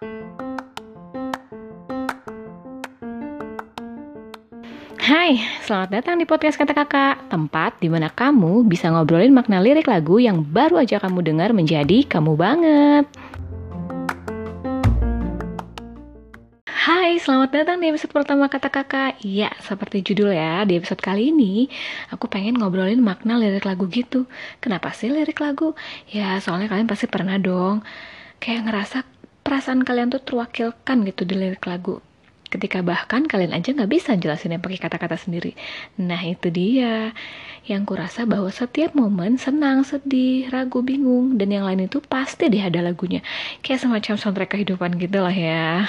Hai, selamat datang di podcast Kata Kakak, tempat di mana kamu bisa ngobrolin makna lirik lagu yang baru aja kamu dengar menjadi kamu banget. Hai, selamat datang di episode pertama Kata Kakak. Ya, seperti judul ya, di episode kali ini aku pengen ngobrolin makna lirik lagu gitu. Kenapa sih lirik lagu? Ya, soalnya kalian pasti pernah dong kayak ngerasa perasaan kalian tuh terwakilkan gitu di lirik lagu ketika bahkan kalian aja nggak bisa jelasin yang pakai kata-kata sendiri. Nah itu dia yang kurasa bahwa setiap momen senang, sedih, ragu, bingung dan yang lain itu pasti deh ada lagunya. Kayak semacam soundtrack kehidupan gitu lah ya.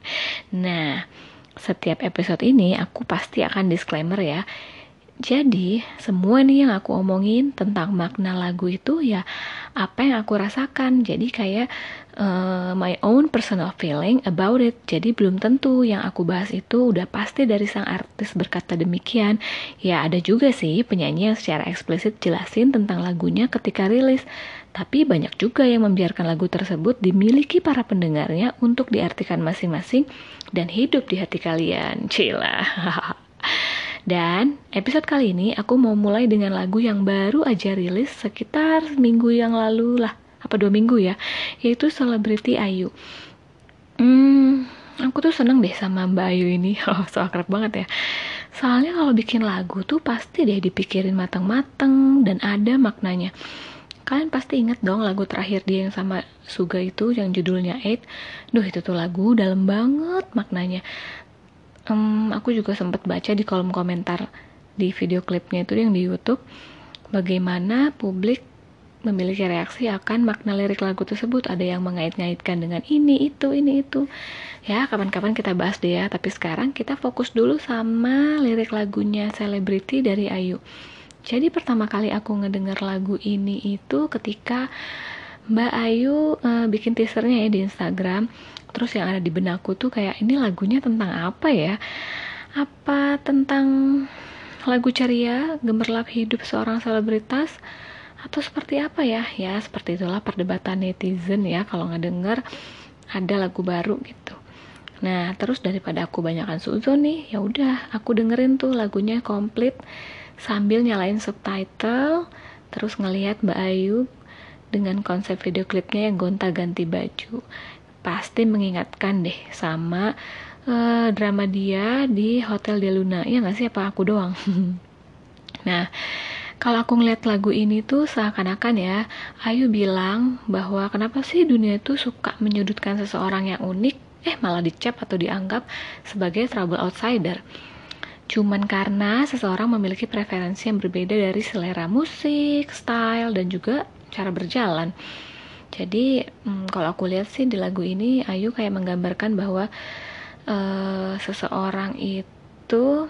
nah setiap episode ini aku pasti akan disclaimer ya jadi, semua nih yang aku omongin tentang makna lagu itu ya apa yang aku rasakan. Jadi kayak uh, my own personal feeling about it. Jadi belum tentu yang aku bahas itu udah pasti dari sang artis berkata demikian. Ya ada juga sih penyanyi yang secara eksplisit jelasin tentang lagunya ketika rilis. Tapi banyak juga yang membiarkan lagu tersebut dimiliki para pendengarnya untuk diartikan masing-masing dan hidup di hati kalian. Cila. Dan episode kali ini aku mau mulai dengan lagu yang baru aja rilis sekitar minggu yang lalu lah, apa dua minggu ya, yaitu Celebrity Ayu. Hmm, aku tuh seneng deh sama Mbak Ayu ini, oh so akrab banget ya. Soalnya kalau bikin lagu tuh pasti deh dipikirin mateng-mateng dan ada maknanya. Kalian pasti inget dong lagu terakhir dia yang sama Suga itu yang judulnya Eight. Duh itu tuh lagu dalam banget maknanya um, aku juga sempat baca di kolom komentar di video klipnya itu yang di YouTube bagaimana publik memiliki reaksi akan makna lirik lagu tersebut. Ada yang mengait-ngaitkan dengan ini itu ini itu. Ya kapan-kapan kita bahas deh ya tapi sekarang kita fokus dulu sama lirik lagunya Celebrity dari Ayu. Jadi pertama kali aku ngedenger lagu ini itu ketika Mbak Ayu uh, bikin teasernya ya di Instagram terus yang ada di benakku tuh kayak ini lagunya tentang apa ya? Apa tentang lagu ceria gemerlap hidup seorang selebritas? Atau seperti apa ya? Ya seperti itulah perdebatan netizen ya kalau nggak denger ada lagu baru gitu. Nah terus daripada aku banyakkan suzon nih ya udah aku dengerin tuh lagunya komplit sambil nyalain subtitle terus ngelihat Mbak Ayu dengan konsep video klipnya yang gonta-ganti baju pasti mengingatkan deh sama uh, drama dia di Hotel de Luna. Ya nggak sih? Apa aku doang? Nah kalau aku ngeliat lagu ini tuh seakan-akan ya Ayu bilang bahwa kenapa sih dunia itu suka menyudutkan seseorang yang unik eh malah dicap atau dianggap sebagai trouble outsider. Cuman karena seseorang memiliki preferensi yang berbeda dari selera musik, style, dan juga cara berjalan jadi hmm, kalau aku lihat sih di lagu ini Ayu kayak menggambarkan bahwa uh, seseorang itu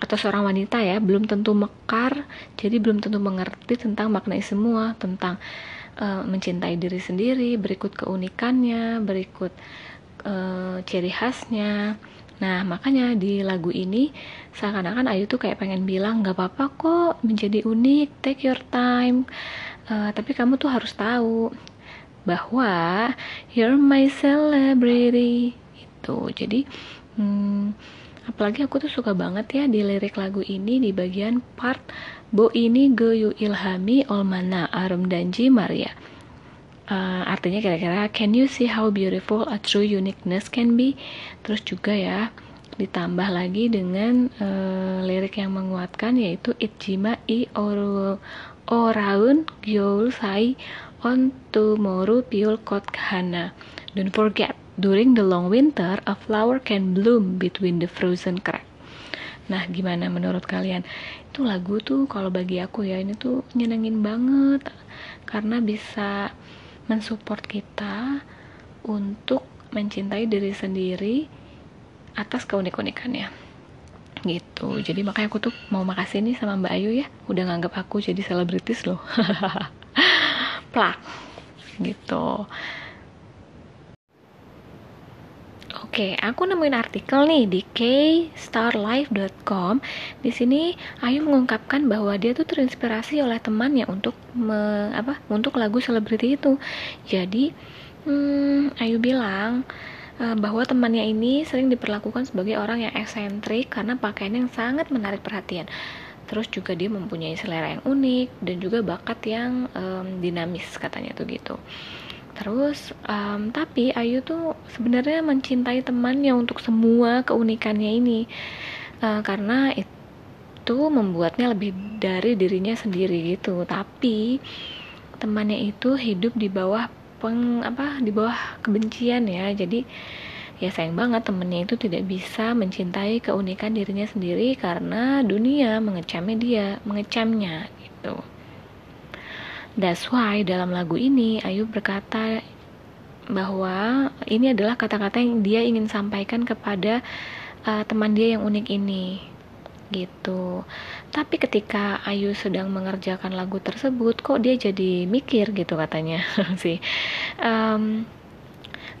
atau seorang wanita ya belum tentu mekar jadi belum tentu mengerti tentang makna semua tentang uh, mencintai diri sendiri berikut keunikannya berikut uh, ciri khasnya. Nah makanya di lagu ini seakan-akan Ayu tuh kayak pengen bilang nggak apa-apa kok menjadi unik take your time. Uh, tapi kamu tuh harus tahu bahwa you're my celebrity itu. Jadi hmm, apalagi aku tuh suka banget ya di lirik lagu ini di bagian part Bo ini goyu ilhami olmana arum danji Maria. Uh, artinya kira-kira can you see how beautiful a true uniqueness can be? Terus juga ya ditambah lagi dengan uh, lirik yang menguatkan yaitu itjima i oru oraun gyol sai on tomorrow piul kot hana. Don't forget, during the long winter, a flower can bloom between the frozen crack. Nah, gimana menurut kalian? Itu lagu tuh kalau bagi aku ya ini tuh nyenengin banget karena bisa mensupport kita untuk mencintai diri sendiri atas keunik-unikannya gitu jadi makanya aku tuh mau makasih nih sama Mbak Ayu ya udah nganggap aku jadi selebritis loh plak gitu Oke, aku nemuin artikel nih di kstarlife.com. Di sini Ayu mengungkapkan bahwa dia tuh terinspirasi oleh temannya untuk me, apa? Untuk lagu selebriti itu. Jadi Hmm, Ayu bilang uh, bahwa temannya ini sering diperlakukan sebagai orang yang eksentrik karena pakaian yang sangat menarik perhatian. Terus juga dia mempunyai selera yang unik dan juga bakat yang um, dinamis katanya tuh gitu. Terus um, tapi Ayu tuh sebenarnya mencintai temannya untuk semua keunikannya ini uh, karena itu membuatnya lebih dari dirinya sendiri gitu. Tapi temannya itu hidup di bawah peng apa di bawah kebencian ya jadi ya sayang banget temennya itu tidak bisa mencintai keunikan dirinya sendiri karena dunia mengecamnya dia mengecamnya gitu that's why dalam lagu ini Ayu berkata bahwa ini adalah kata-kata yang dia ingin sampaikan kepada uh, teman dia yang unik ini gitu. Tapi ketika Ayu sedang mengerjakan lagu tersebut, kok dia jadi mikir gitu katanya sih. Um,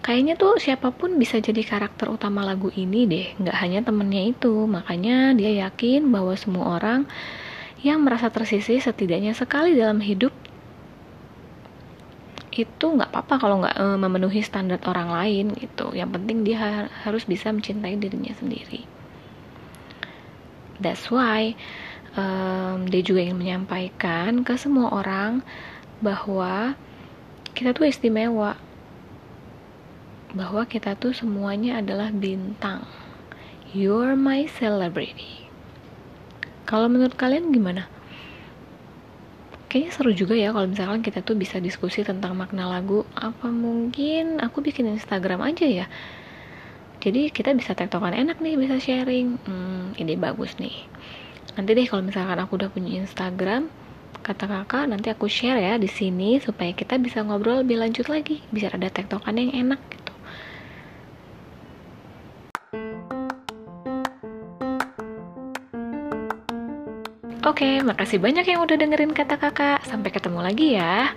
kayaknya tuh siapa pun bisa jadi karakter utama lagu ini deh, nggak hanya temennya itu. Makanya dia yakin bahwa semua orang yang merasa tersisih setidaknya sekali dalam hidup itu nggak apa-apa kalau nggak e, memenuhi standar orang lain gitu. Yang penting dia ha harus bisa mencintai dirinya sendiri. That's why um, dia juga ingin menyampaikan ke semua orang bahwa kita tuh istimewa, bahwa kita tuh semuanya adalah bintang. You're my celebrity. Kalau menurut kalian gimana? Kayaknya seru juga ya kalau misalkan kita tuh bisa diskusi tentang makna lagu. Apa mungkin aku bikin Instagram aja ya? jadi kita bisa tektokan enak nih bisa sharing hmm, ide bagus nih nanti deh kalau misalkan aku udah punya Instagram kata kakak nanti aku share ya di sini supaya kita bisa ngobrol lebih lanjut lagi bisa ada tektokan yang enak gitu Oke, makasih banyak yang udah dengerin kata kakak. Sampai ketemu lagi ya.